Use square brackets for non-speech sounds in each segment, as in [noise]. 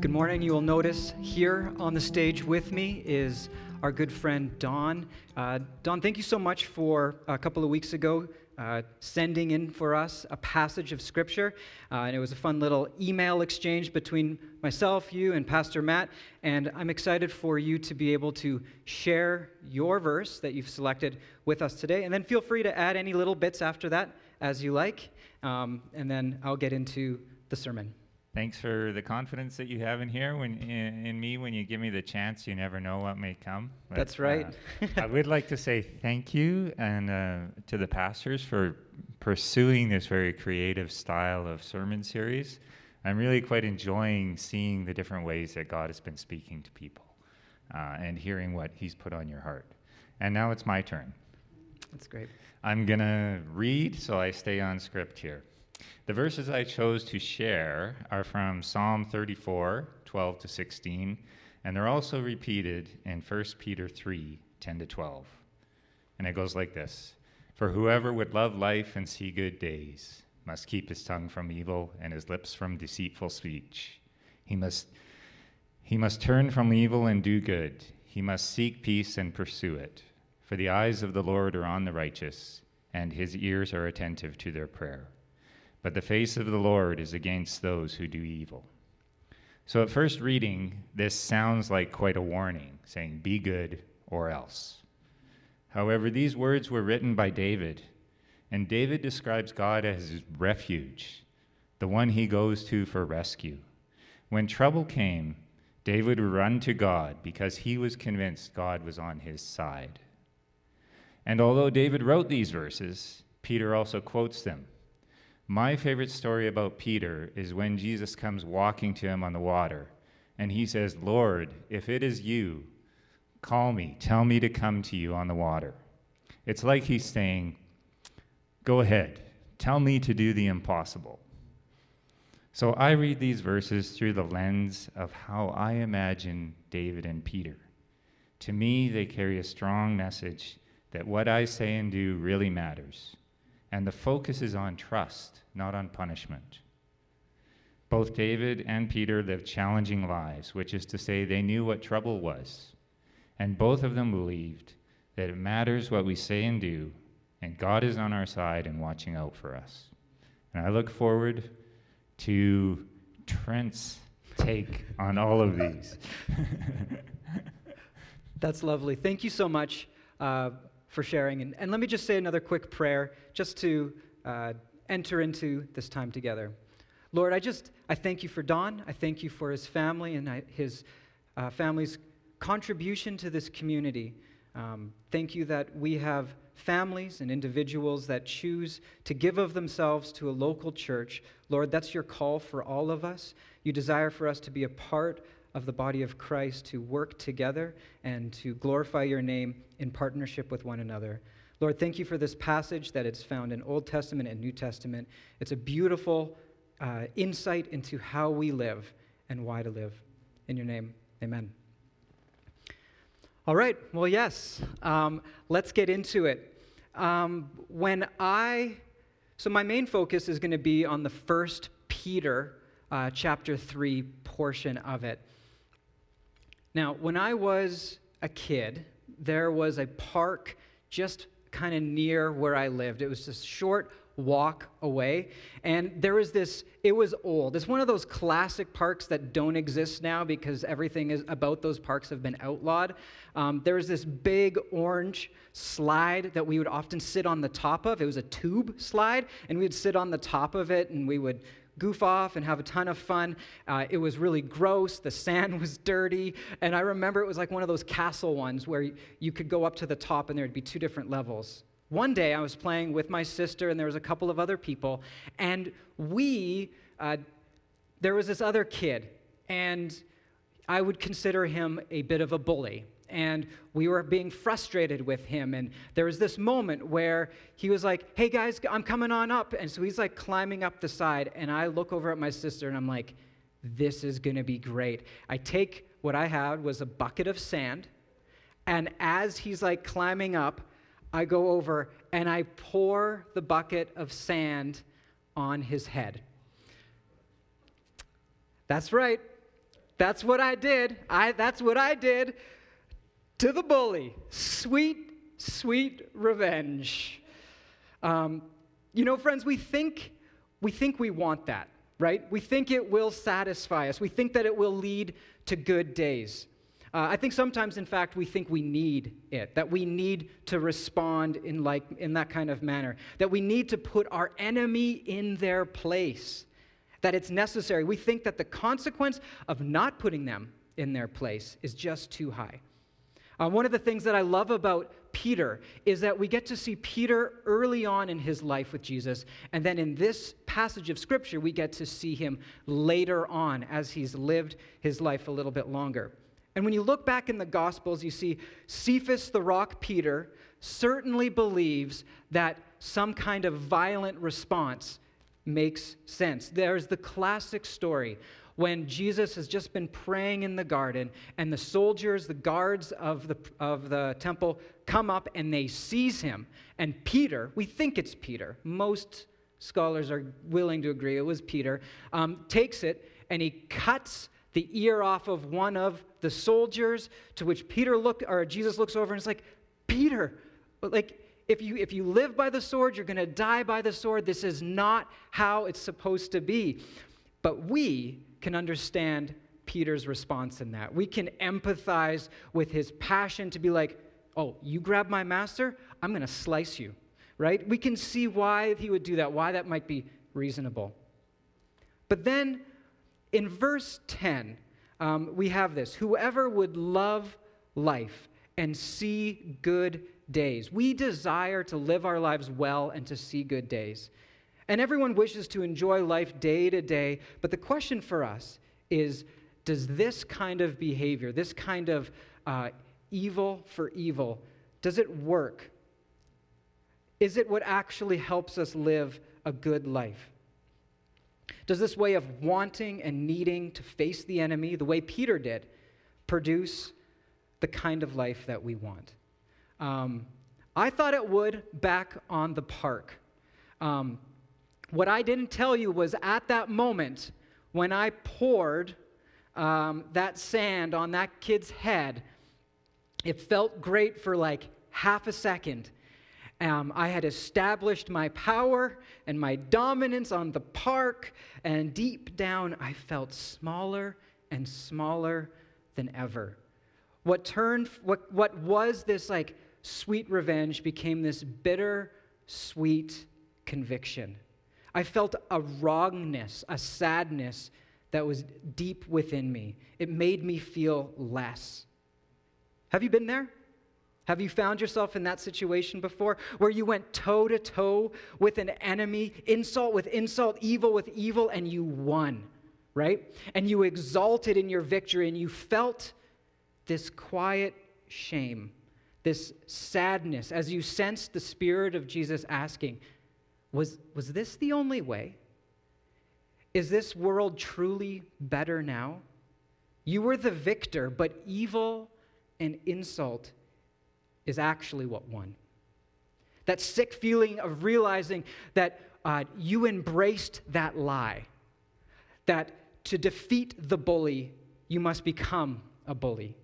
Good morning. You will notice here on the stage with me is our good friend Don. Uh, Don, thank you so much for a couple of weeks ago uh, sending in for us a passage of Scripture. Uh, and it was a fun little email exchange between myself, you, and Pastor Matt. And I'm excited for you to be able to share your verse that you've selected with us today. And then feel free to add any little bits after that as you like. Um, and then I'll get into the sermon. Thanks for the confidence that you have in here when in, in me when you give me the chance. You never know what may come. But, That's right. Uh, I would like to say thank you and uh, to the pastors for pursuing this very creative style of sermon series. I'm really quite enjoying seeing the different ways that God has been speaking to people uh, and hearing what He's put on your heart. And now it's my turn. That's great. I'm gonna read, so I stay on script here. The verses I chose to share are from Psalm 34, 12 to 16, and they're also repeated in 1 Peter 3, 10 to 12. And it goes like this For whoever would love life and see good days must keep his tongue from evil and his lips from deceitful speech. He must, he must turn from evil and do good. He must seek peace and pursue it. For the eyes of the Lord are on the righteous, and his ears are attentive to their prayer but the face of the Lord is against those who do evil. So, at first reading, this sounds like quite a warning, saying, Be good or else. However, these words were written by David, and David describes God as his refuge, the one he goes to for rescue. When trouble came, David would run to God because he was convinced God was on his side. And although David wrote these verses, Peter also quotes them my favorite story about Peter is when Jesus comes walking to him on the water, and he says, Lord, if it is you, call me, tell me to come to you on the water. It's like he's saying, Go ahead, tell me to do the impossible. So I read these verses through the lens of how I imagine David and Peter. To me, they carry a strong message that what I say and do really matters and the focus is on trust, not on punishment. Both David and Peter lived challenging lives, which is to say, they knew what trouble was. And both of them believed that it matters what we say and do, and God is on our side and watching out for us. And I look forward to Trent's take on all of these. [laughs] That's lovely. Thank you so much. Uh, for sharing. And, and let me just say another quick prayer just to uh, enter into this time together. Lord, I just, I thank you for Don. I thank you for his family and I, his uh, family's contribution to this community. Um, thank you that we have families and individuals that choose to give of themselves to a local church. Lord, that's your call for all of us. You desire for us to be a part of the body of Christ to work together and to glorify your name in partnership with one another. Lord, thank you for this passage that it's found in Old Testament and New Testament. It's a beautiful uh, insight into how we live and why to live. In your name, amen. All right, well, yes, um, let's get into it. Um, when I, so my main focus is going to be on the first Peter uh, chapter 3 portion of it. Now, when I was a kid, there was a park just kind of near where I lived. It was just short walk away. And there was this, it was old. It's one of those classic parks that don't exist now because everything is about those parks have been outlawed. Um, there was this big orange slide that we would often sit on the top of. It was a tube slide, and we would sit on the top of it and we would goof off and have a ton of fun. Uh, it was really gross. The sand [laughs] was dirty. And I remember it was like one of those castle ones where you could go up to the top and there'd be two different levels. One day I was playing with my sister and there was a couple of other people, and we, uh, there was this other kid, and I would consider him a bit of a bully and we were being frustrated with him. And there was this moment where he was like, Hey guys, I'm coming on up. And so he's like climbing up the side. And I look over at my sister and I'm like, This is going to be great. I take what I had was a bucket of sand. And as he's like climbing up, I go over and I pour the bucket of sand on his head. That's right. That's what I did. I, that's what I did to the bully. Sweet, sweet revenge. Um, you know, friends, we think, we think we want that, right? We think it will satisfy us. We think that it will lead to good days. Uh, I think sometimes, in fact, we think we need it, that we need to respond in, like, in that kind of manner, that we need to put our enemy in their place, that it's necessary. We think that the consequence of not putting them in their place is just too high. Uh, one of the things that I love about Peter is that we get to see Peter early on in his life with Jesus, and then in this passage of Scripture, we get to see him later on as he's lived his life a little bit longer. And when you look back in the Gospels, you see Cephas the rock Peter certainly believes that some kind of violent response makes sense. There's the classic story when Jesus has just been praying in the garden, and the soldiers, the guards of the, of the temple, come up and they seize him. And Peter, we think it's Peter, most scholars are willing to agree it was Peter, um, takes it and he cuts the ear off of one of the soldiers, to which Peter looked, or Jesus looks over and is like, Peter, like, if you, if you live by the sword, you're going to die by the sword. This is not how it's supposed to be. But we can understand Peter's response in that. We can empathize with his passion to be like, oh, you grab my master, I'm going to slice you, right? We can see why he would do that, why that might be reasonable. But then in verse 10, um, we have this whoever would love life and see good days. We desire to live our lives well and to see good days. And everyone wishes to enjoy life day to day, but the question for us is does this kind of behavior, this kind of uh, evil for evil, does it work? Is it what actually helps us live a good life? Does this way of wanting and needing to face the enemy, the way Peter did, produce the kind of life that we want? Um, I thought it would back on the park. Um, what I didn't tell you was at that moment when I poured um, that sand on that kid's head, it felt great for like half a second. Um, I had established my power and my dominance on the park, and deep down, I felt smaller and smaller than ever. What turned, what, what was this like sweet revenge became this bitter, sweet conviction. I felt a wrongness, a sadness that was deep within me. It made me feel less. Have you been there? Have you found yourself in that situation before where you went toe to toe with an enemy, insult with insult, evil with evil, and you won, right? And you exalted in your victory and you felt this quiet shame, this sadness as you sensed the Spirit of Jesus asking, was, was this the only way? Is this world truly better now? You were the victor, but evil and insult is actually what won. That sick feeling of realizing that uh, you embraced that lie, that to defeat the bully, you must become a bully.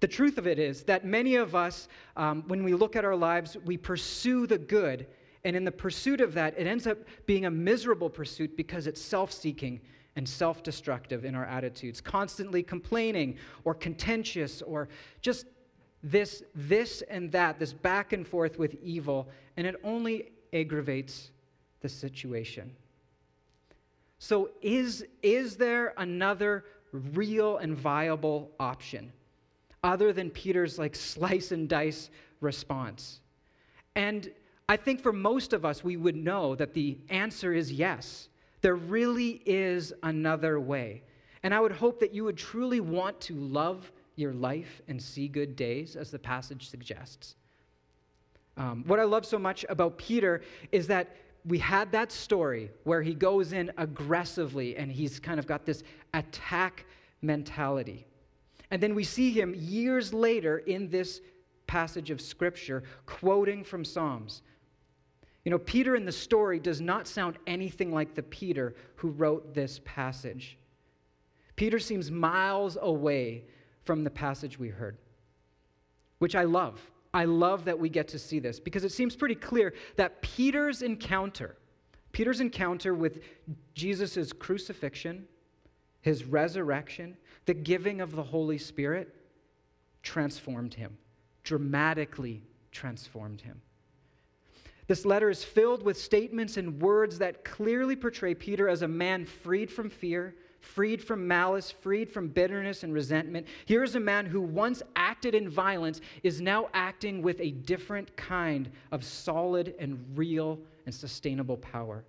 The truth of it is that many of us, um, when we look at our lives, we pursue the good and in the pursuit of that, it ends up being a miserable pursuit because it's self seeking and self destructive in our attitudes, constantly complaining or contentious or just this, this and that, this back and forth with evil, and it only aggravates the situation. So, is, is there another real and viable option other than Peter's like slice and dice response? And I think for most of us, we would know that the answer is yes. There really is another way. And I would hope that you would truly want to love your life and see good days, as the passage suggests. Um, what I love so much about Peter is that we had that story where he goes in aggressively and he's kind of got this attack mentality. And then we see him years later in this passage of Scripture quoting from Psalms. You know, Peter in the story does not sound anything like the Peter who wrote this passage. Peter seems miles away from the passage we heard, which I love. I love that we get to see this because it seems pretty clear that Peter's encounter, Peter's encounter with Jesus' crucifixion, his resurrection, the giving of the Holy Spirit, transformed him, dramatically transformed him. This letter is filled with statements and words that clearly portray Peter as a man freed from fear, freed from malice, freed from bitterness and resentment. Here is a man who once acted in violence, is now acting with a different kind of solid and real and sustainable power.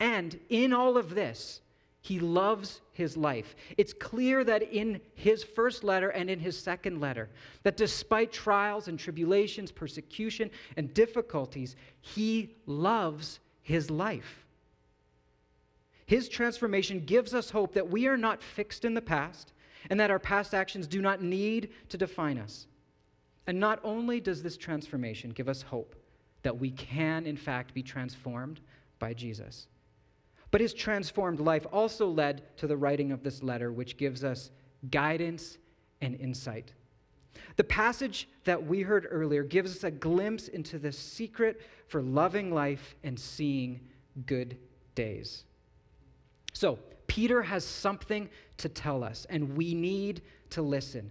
And in all of this, he loves his life. It's clear that in his first letter and in his second letter, that despite trials and tribulations, persecution and difficulties, he loves his life. His transformation gives us hope that we are not fixed in the past and that our past actions do not need to define us. And not only does this transformation give us hope that we can, in fact, be transformed by Jesus but his transformed life also led to the writing of this letter, which gives us guidance and insight. The passage that we heard earlier gives us a glimpse into the secret for loving life and seeing good days. So, Peter has something to tell us, and we need to listen.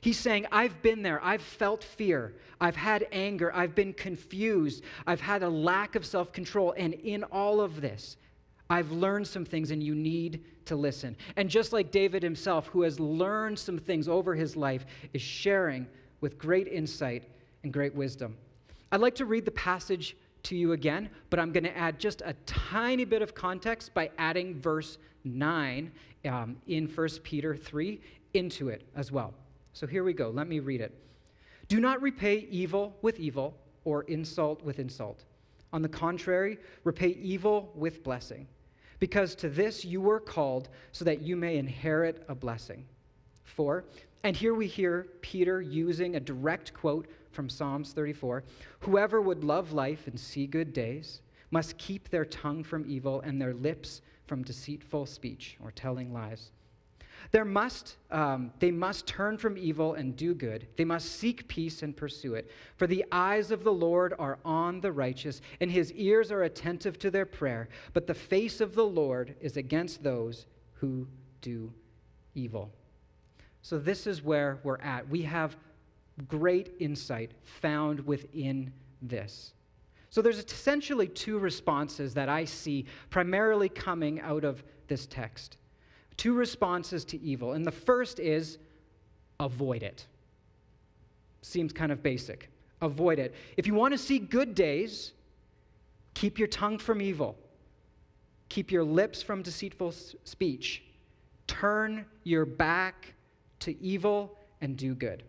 He's saying, I've been there. I've felt fear. I've had anger. I've been confused. I've had a lack of self control. And in all of this, I've learned some things and you need to listen. And just like David himself, who has learned some things over his life, is sharing with great insight and great wisdom. I'd like to read the passage to you again, but I'm going to add just a tiny bit of context by adding verse 9 um, in 1 Peter 3 into it as well. So here we go. Let me read it. Do not repay evil with evil or insult with insult. On the contrary, repay evil with blessing because to this you were called so that you may inherit a blessing. For, and here we hear Peter using a direct quote from Psalms 34 Whoever would love life and see good days must keep their tongue from evil and their lips from deceitful speech or telling lies. There must, um, they must turn from evil and do good. They must seek peace and pursue it. For the eyes of the Lord are on the righteous, and his ears are attentive to their prayer. But the face of the Lord is against those who do evil. So, this is where we're at. We have great insight found within this. So, there's essentially two responses that I see primarily coming out of this text two responses to evil. And the first is avoid it. Seems kind of basic. Avoid it. If you want to see good days, keep your tongue from evil, keep your lips from deceitful speech, turn your back to evil, and do good.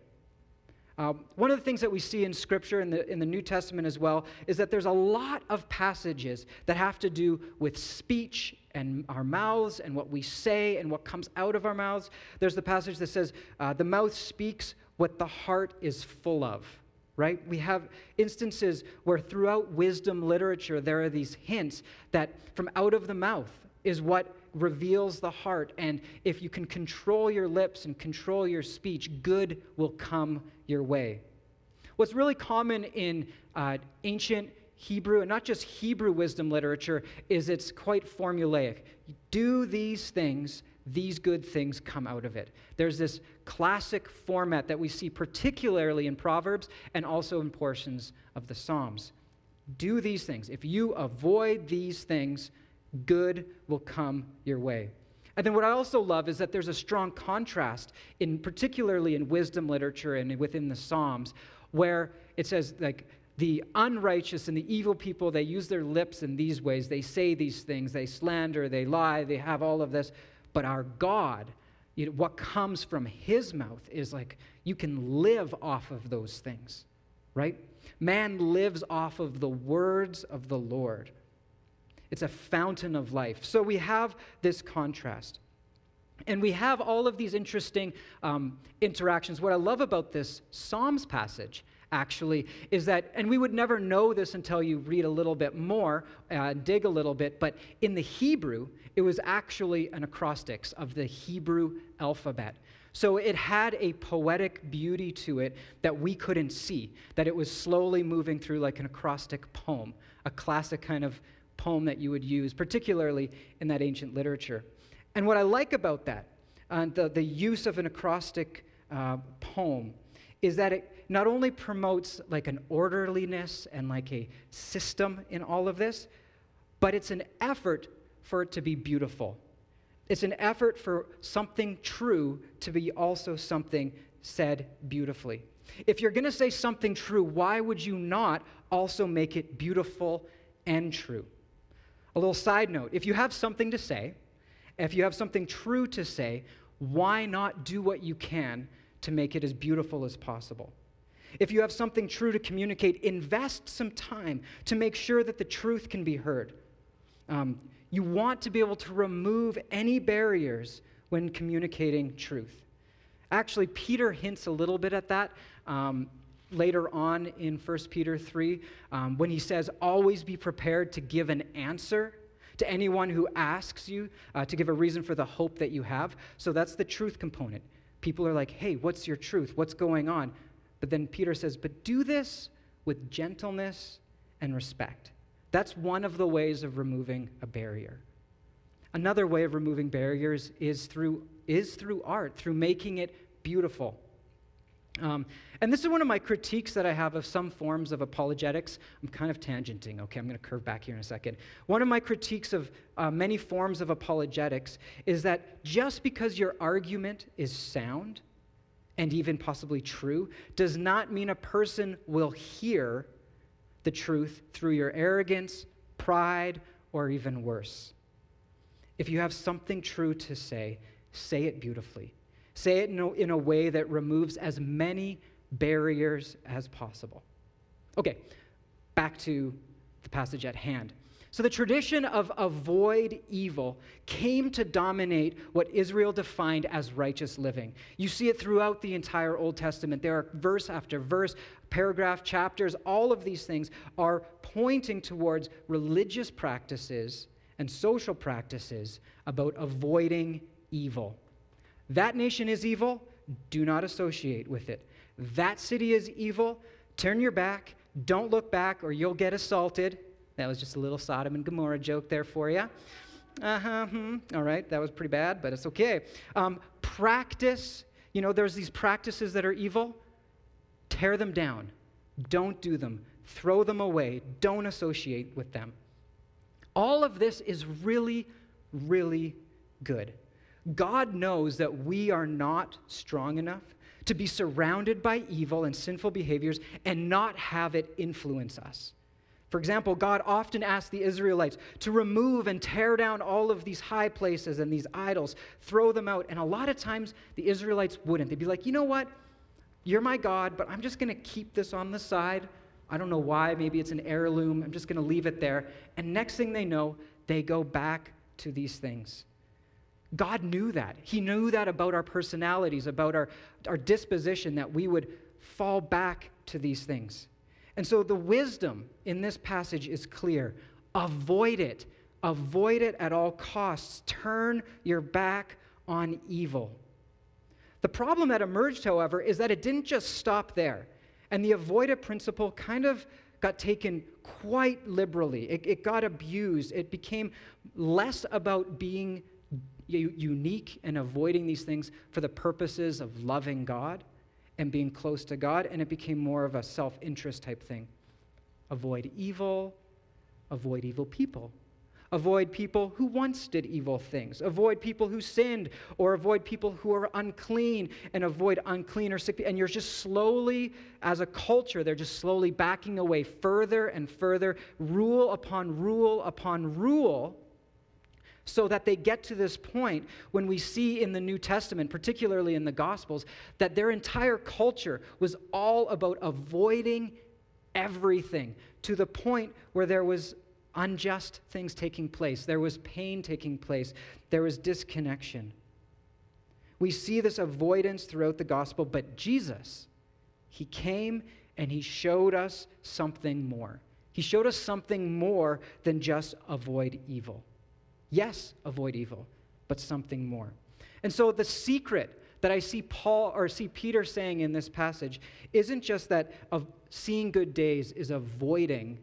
Um, one of the things that we see in Scripture in the, in the New Testament as well is that there's a lot of passages that have to do with speech and our mouths and what we say and what comes out of our mouths. There's the passage that says, uh, The mouth speaks what the heart is full of, right? We have instances where throughout wisdom literature, there are these hints that from out of the mouth is what reveals the heart. And if you can control your lips and control your speech, good will come your way. What's really common in uh, ancient Hebrew, and not just Hebrew wisdom literature, is it's quite formulaic. Do these things, these good things come out of it. There's this classic format that we see particularly in Proverbs and also in portions of the Psalms. Do these things. If you avoid these things, good will come your way. And then what I also love is that there's a strong contrast in particularly in wisdom literature and within the Psalms where it says like the unrighteous and the evil people they use their lips in these ways. They say these things. They slander. They lie. They have all of this. But our God you know, what comes from his mouth is like you can live off of those things right? Man lives off of the words of the Lord. It's a fountain of life. So we have this contrast. And we have all of these interesting um, interactions. What I love about this Psalms passage actually, is that, and we would never know this until you read a little bit more, uh, dig a little bit, but in the Hebrew, it was actually an acrostics of the Hebrew alphabet. So it had a poetic beauty to it that we couldn't see, that it was slowly moving through like an acrostic poem, a classic kind of poem that you would use, particularly in that ancient literature. And what I like about that, uh, the, the use of an acrostic uh, poem, is that it not only promotes like an orderliness and like a system in all of this, but it's an effort for it to be beautiful. It's an effort for something true to be also something said beautifully. If you're going to say something true, why would you not also make it beautiful and true? A little side note if you have something to say, if you have something true to say, why not do what you can to make it as beautiful as possible? If you have something true to communicate, invest some time to make sure that the truth can be heard. Um, you want to be able to remove any barriers when communicating truth. Actually, Peter hints a little bit at that um, later on in 1 Peter 3 um, when he says, Always be prepared to give an answer to anyone who asks you, uh, to give a reason for the hope that you have. So that's the truth component. People are like, Hey, what's your truth? What's going on? But then Peter says, But do this with gentleness and respect. That's one of the ways of removing a barrier. Another way of removing barriers is through, is through art, through making it beautiful. Um, and this is one of my critiques that I have of some forms of apologetics. I'm kind of tangenting. Okay, I'm going to curve back here in a second. One of my critiques of uh, many forms of apologetics is that just because your argument is sound and even possibly true does not mean a person will hear the truth through your arrogance, pride, or even worse. If you have something true to say, say it beautifully. Say it in a, in a way that removes as many barriers as possible. Okay, back to the passage at hand. So, the tradition of avoid evil came to dominate what Israel defined as righteous living. You see it throughout the entire Old Testament. There are verse after verse, paragraph, chapters, all of these things are pointing towards religious practices and social practices about avoiding evil. That nation is evil, do not associate with it. That city is evil, turn your back, don't look back, or you'll get assaulted. That was just a little Sodom and Gomorrah joke there for you. Uh huh. Hmm. All right, that was pretty bad, but it's okay. Um, practice, you know, there's these practices that are evil. Tear them down. Don't do them. Throw them away. Don't associate with them. All of this is really, really good. God knows that we are not strong enough to be surrounded by evil and sinful behaviors and not have it influence us. For example, God often asked the Israelites to remove and tear down all of these high places and these idols, throw them out. And a lot of times the Israelites wouldn't. They'd be like, you know what? You're my God, but I'm just going to keep this on the side. I don't know why. Maybe it's an heirloom. I'm just going to leave it there. And next thing they know, they go back to these things. God knew that. He knew that about our personalities, about our, our disposition, that we would fall back to these things. And so the wisdom in this passage is clear avoid it. Avoid it at all costs. Turn your back on evil. The problem that emerged, however, is that it didn't just stop there. And the avoid it principle kind of got taken quite liberally. It, it got abused. It became less about being unique and avoiding these things for the purposes of loving God and being close to God, and it became more of a self interest type thing. Avoid evil, avoid evil people. Avoid people who once did evil things. Avoid people who sinned, or avoid people who are unclean, and avoid unclean or sick people. And you're just slowly, as a culture, they're just slowly backing away further and further, rule upon rule upon rule so that they get to this point when we see in the New Testament, particularly in the Gospels, that their entire culture was all about avoiding everything to the point where there was unjust things taking place, there was pain taking place, there was disconnection. We see this avoidance throughout the gospel, but Jesus, he came and he showed us something more. He showed us something more than just avoid evil. Yes, avoid evil, but something more. And so the secret that I see Paul or see Peter saying in this passage isn't just that of seeing good days is avoiding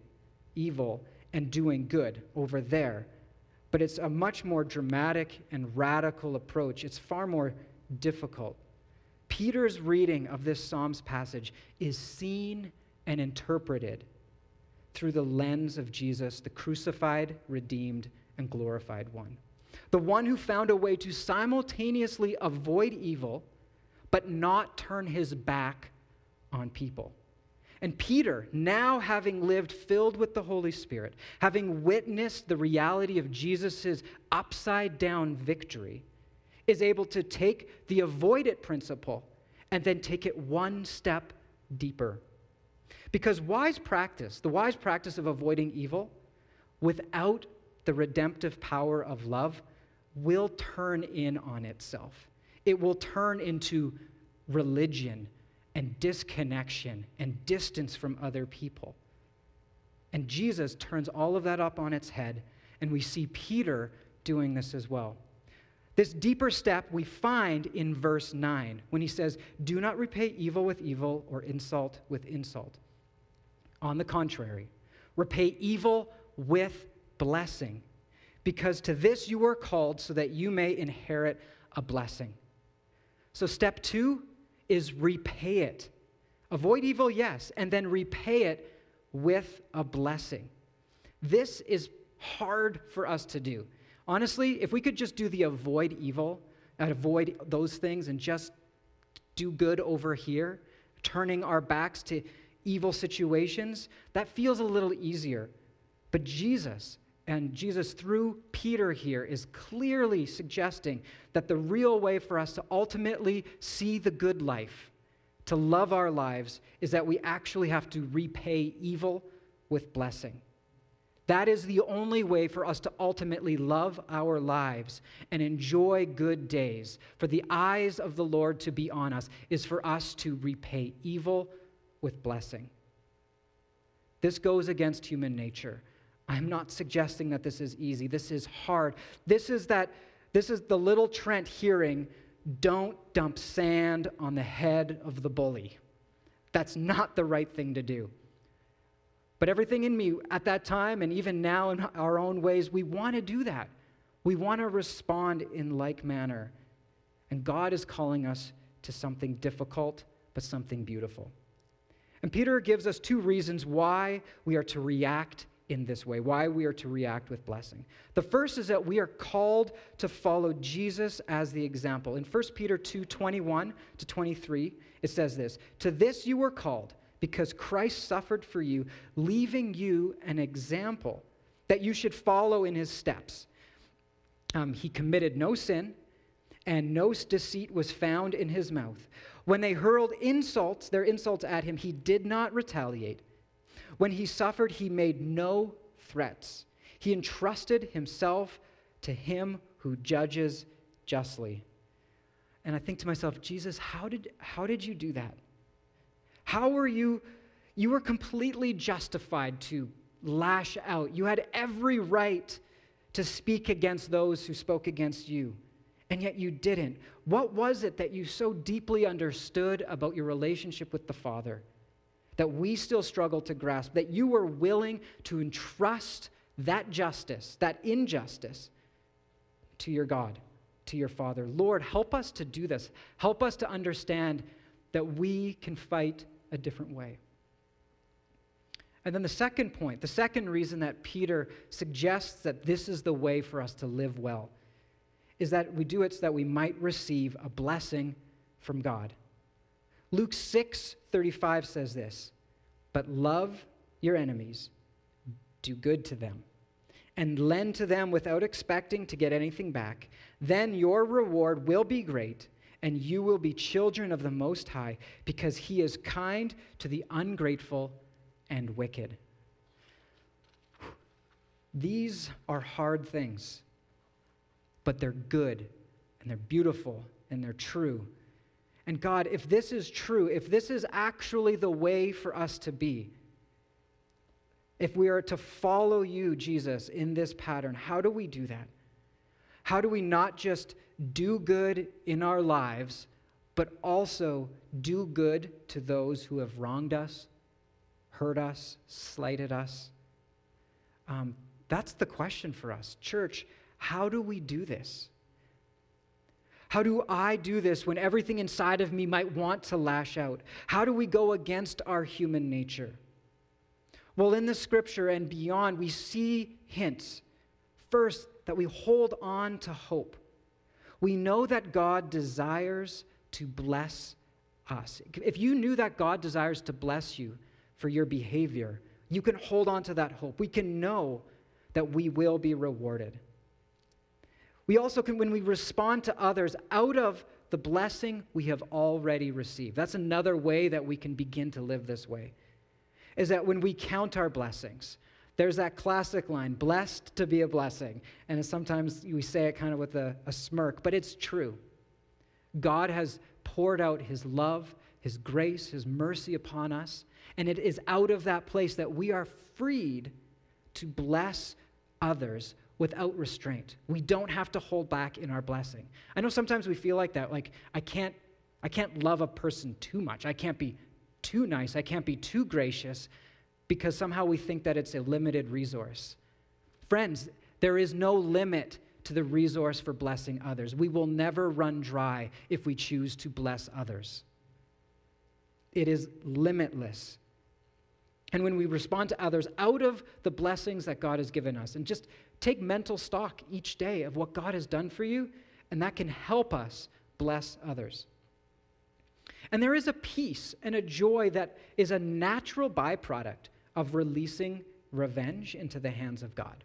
evil and doing good over there, but it's a much more dramatic and radical approach. It's far more difficult. Peter's reading of this Psalms passage is seen and interpreted through the lens of Jesus, the crucified, redeemed, and glorified one the one who found a way to simultaneously avoid evil, but not turn his back on people. And Peter, now having lived filled with the Holy Spirit, having witnessed the reality of Jesus' upside down victory, is able to take the avoid it principle and then take it one step deeper. Because wise practice, the wise practice of avoiding evil, without the redemptive power of love, will turn in on itself. It will turn into religion and disconnection and distance from other people. And Jesus turns all of that up on its head, and we see Peter doing this as well. This deeper step we find in verse 9 when he says, Do not repay evil with evil or insult with insult. On the contrary, repay evil with blessing because to this you were called so that you may inherit a blessing. So, step two is repay it. Avoid evil, yes, and then repay it with a blessing. This is hard for us to do. Honestly, if we could just do the avoid evil, uh, avoid those things, and just do good over here, turning our backs to evil situations, that feels a little easier. But Jesus, and Jesus, through Peter here, is clearly suggesting that the real way for us to ultimately see the good life, to love our lives, is that we actually have to repay evil with blessing. That is the only way for us to ultimately love our lives and enjoy good days. For the eyes of the Lord to be on us is for us to repay evil with blessing. This goes against human nature. I'm not suggesting that this is easy. This is hard. This is that this is the little Trent hearing, don't dump sand on the head of the bully. That's not the right thing to do. But everything in me at that time and even now in our own ways, we want to do that. We want to respond in like manner. And God is calling us to something difficult, but something beautiful. And Peter gives us two reasons why we are to react in this way, why we are to react with blessing. The first is that we are called to follow Jesus as the example. In 1 Peter 2 21 to 23, it says this To this you were called, because Christ suffered for you, leaving you an example that you should follow in his steps. Um, he committed no sin, and no deceit was found in his mouth. When they hurled insults, their insults at him, he did not retaliate. When he suffered, he made no threats. He entrusted himself to him who judges justly. And I think to myself, Jesus, how did, how did you do that? How were you? You were completely justified to lash out. You had every right to speak against those who spoke against you, and yet you didn't. What was it that you so deeply understood about your relationship with the Father? That we still struggle to grasp, that you were willing to entrust that justice, that injustice, to your God, to your Father. Lord, help us to do this. Help us to understand that we can fight a different way. And then the second point, the second reason that Peter suggests that this is the way for us to live well, is that we do it so that we might receive a blessing from God. Luke 6 35 says this But love your enemies, do good to them, and lend to them without expecting to get anything back. Then your reward will be great, and you will be children of the Most High, because He is kind to the ungrateful and wicked. These are hard things, but they're good, and they're beautiful, and they're true And God, if this is true, if this is actually the way for us to be, if we are to follow you, Jesus, in this pattern, how do we do that? How do we not just do good in our lives, but also do good to those who have wronged us, hurt us, slighted us? Um, that's the question for us. Church, how do we do this? How do I do this when everything inside of me might want to lash out? How do we go against our human nature? Well, in the scripture and beyond, we see hints. First, that we hold on to hope. We know that God desires to bless us. If you knew that God desires to bless you for your behavior, you can hold on to that hope. We can know that we will be rewarded. We also can, when we respond to others out of the blessing we have already received. That's another way that we can begin to live this way. Is that when we count our blessings, there's that classic line, blessed to be a blessing. And sometimes we say it kind of with a, a smirk, but it's true. God has poured out his love, his grace, his mercy upon us. And it is out of that place that we are freed to bless others without restraint. We don't have to hold back in our blessing. I know sometimes we feel like that, like I can't I can't love a person too much. I can't be too nice. I can't be too gracious because somehow we think that it's a limited resource. Friends, there is no limit to the resource for blessing others. We will never run dry if we choose to bless others. It is limitless. And when we respond to others out of the blessings that God has given us, and just take mental stock each day of what God has done for you, and that can help us bless others. And there is a peace and a joy that is a natural byproduct of releasing revenge into the hands of God.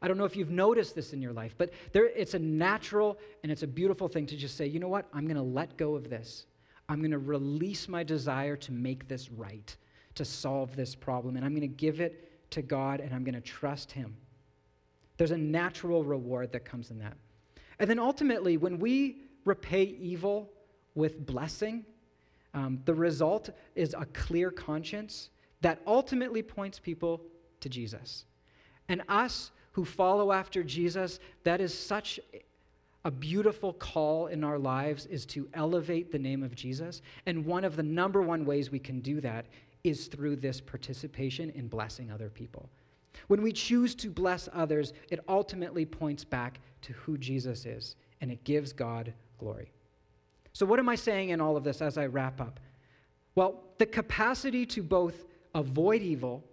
I don't know if you've noticed this in your life, but there, it's a natural and it's a beautiful thing to just say, you know what? I'm going to let go of this. I'm going to release my desire to make this right, to solve this problem, and I'm going to give it to God and I'm going to trust Him. There's a natural reward that comes in that. And then ultimately, when we repay evil with blessing, um, the result is a clear conscience that ultimately points people to Jesus. And us who follow after Jesus, that is such a beautiful call in our lives is to elevate the name of Jesus. And one of the number one ways we can do that is through this participation in blessing other people. When we choose to bless others, it ultimately points back to who Jesus is, and it gives God glory. So, what am I saying in all of this as I wrap up? Well, the capacity to both avoid evil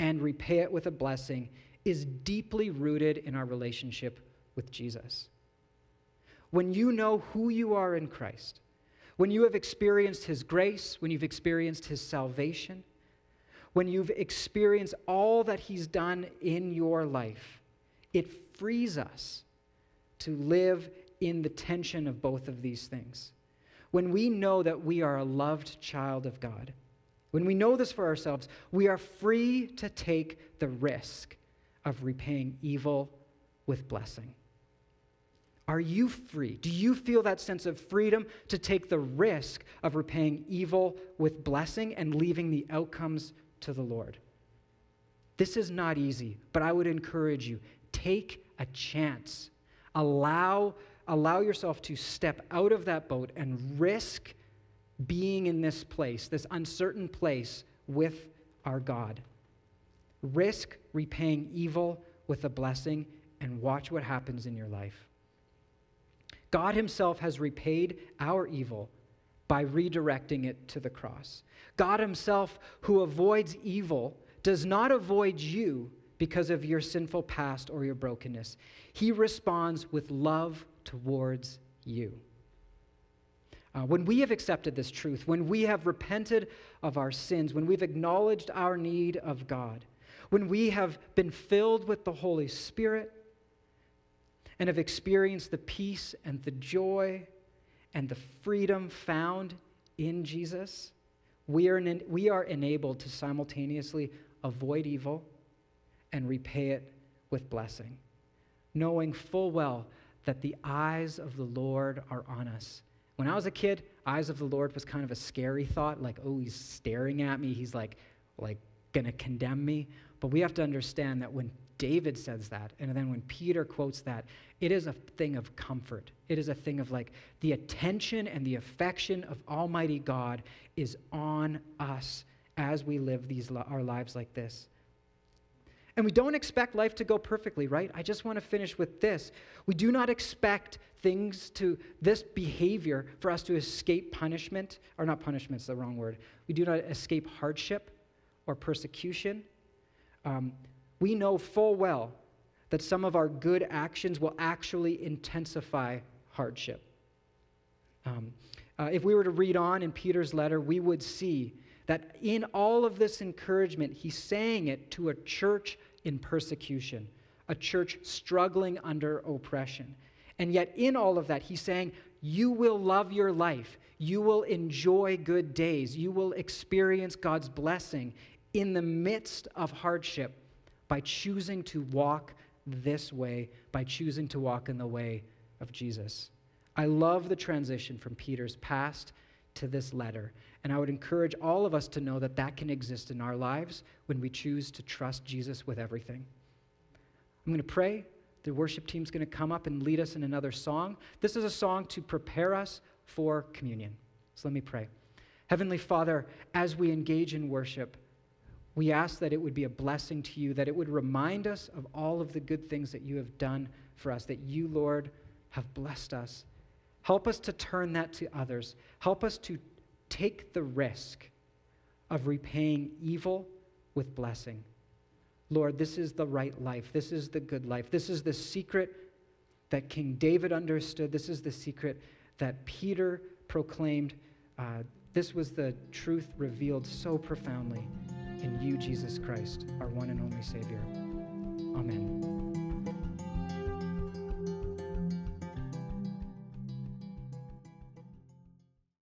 and repay it with a blessing is deeply rooted in our relationship with Jesus. When you know who you are in Christ, when you have experienced His grace, when you've experienced His salvation, when you've experienced all that He's done in your life, it frees us to live in the tension of both of these things. When we know that we are a loved child of God, when we know this for ourselves, we are free to take the risk of repaying evil with blessing. Are you free? Do you feel that sense of freedom to take the risk of repaying evil with blessing and leaving the outcomes to the Lord. This is not easy, but I would encourage you take a chance. Allow, allow yourself to step out of that boat and risk being in this place, this uncertain place with our God. Risk repaying evil with a blessing and watch what happens in your life. God Himself has repaid our evil by redirecting it to the cross. God Himself, who avoids evil, does not avoid you because of your sinful past or your brokenness. He responds with love towards you. Uh, when we have accepted this truth, when we have repented of our sins, when we've acknowledged our need of God, when we have been filled with the Holy Spirit and have experienced the peace and the joy and the freedom found in Jesus, we are, we are enabled to simultaneously avoid evil and repay it with blessing, knowing full well that the eyes of the Lord are on us When I was a kid, eyes of the Lord was kind of a scary thought, like, oh, he's staring at me. He's like, like, gonna condemn me. But we have to understand that when David says that, and then when Peter quotes that, it is a thing of comfort. It is a thing of like the attention and the affection of Almighty God is on us as we live these our lives like this. And we don't expect life to go perfectly, right? I just want to finish with this. We do not expect things to, this behavior, for us to escape punishment, or not punishment is the wrong word. We do not escape hardship or persecution. Um, we know full well that some of our good actions will actually intensify hardship. Um, uh, if we were to read on in Peter's letter, we would see that in all of this encouragement, he's saying it to a church in persecution, a church struggling under oppression. And yet, in all of that, he's saying, You will love your life. You will enjoy good days. You will experience God's blessing in the midst of hardship by choosing to walk this way, by choosing to walk in the way of Jesus. I love the transition from Peter's past to this letter. And I would encourage all of us to know that that can exist in our lives when we choose to trust Jesus with everything. I'm going to pray. The worship team's going to come up and lead us in another song. This is a song to prepare us for communion. So let me pray. Heavenly Father, as we engage in worship, we ask that it would be a blessing to you, that it would remind us of all of the good things that you have done for us, that you, Lord, have blessed us. Help us to turn that to others. Help us to take the risk of repaying evil with blessing. Lord, this is the right life. This is the good life. This is the secret that King David understood. This is the secret that Peter proclaimed. Uh, this was the truth revealed so profoundly in you, Jesus Christ, our one and only Savior. Amen.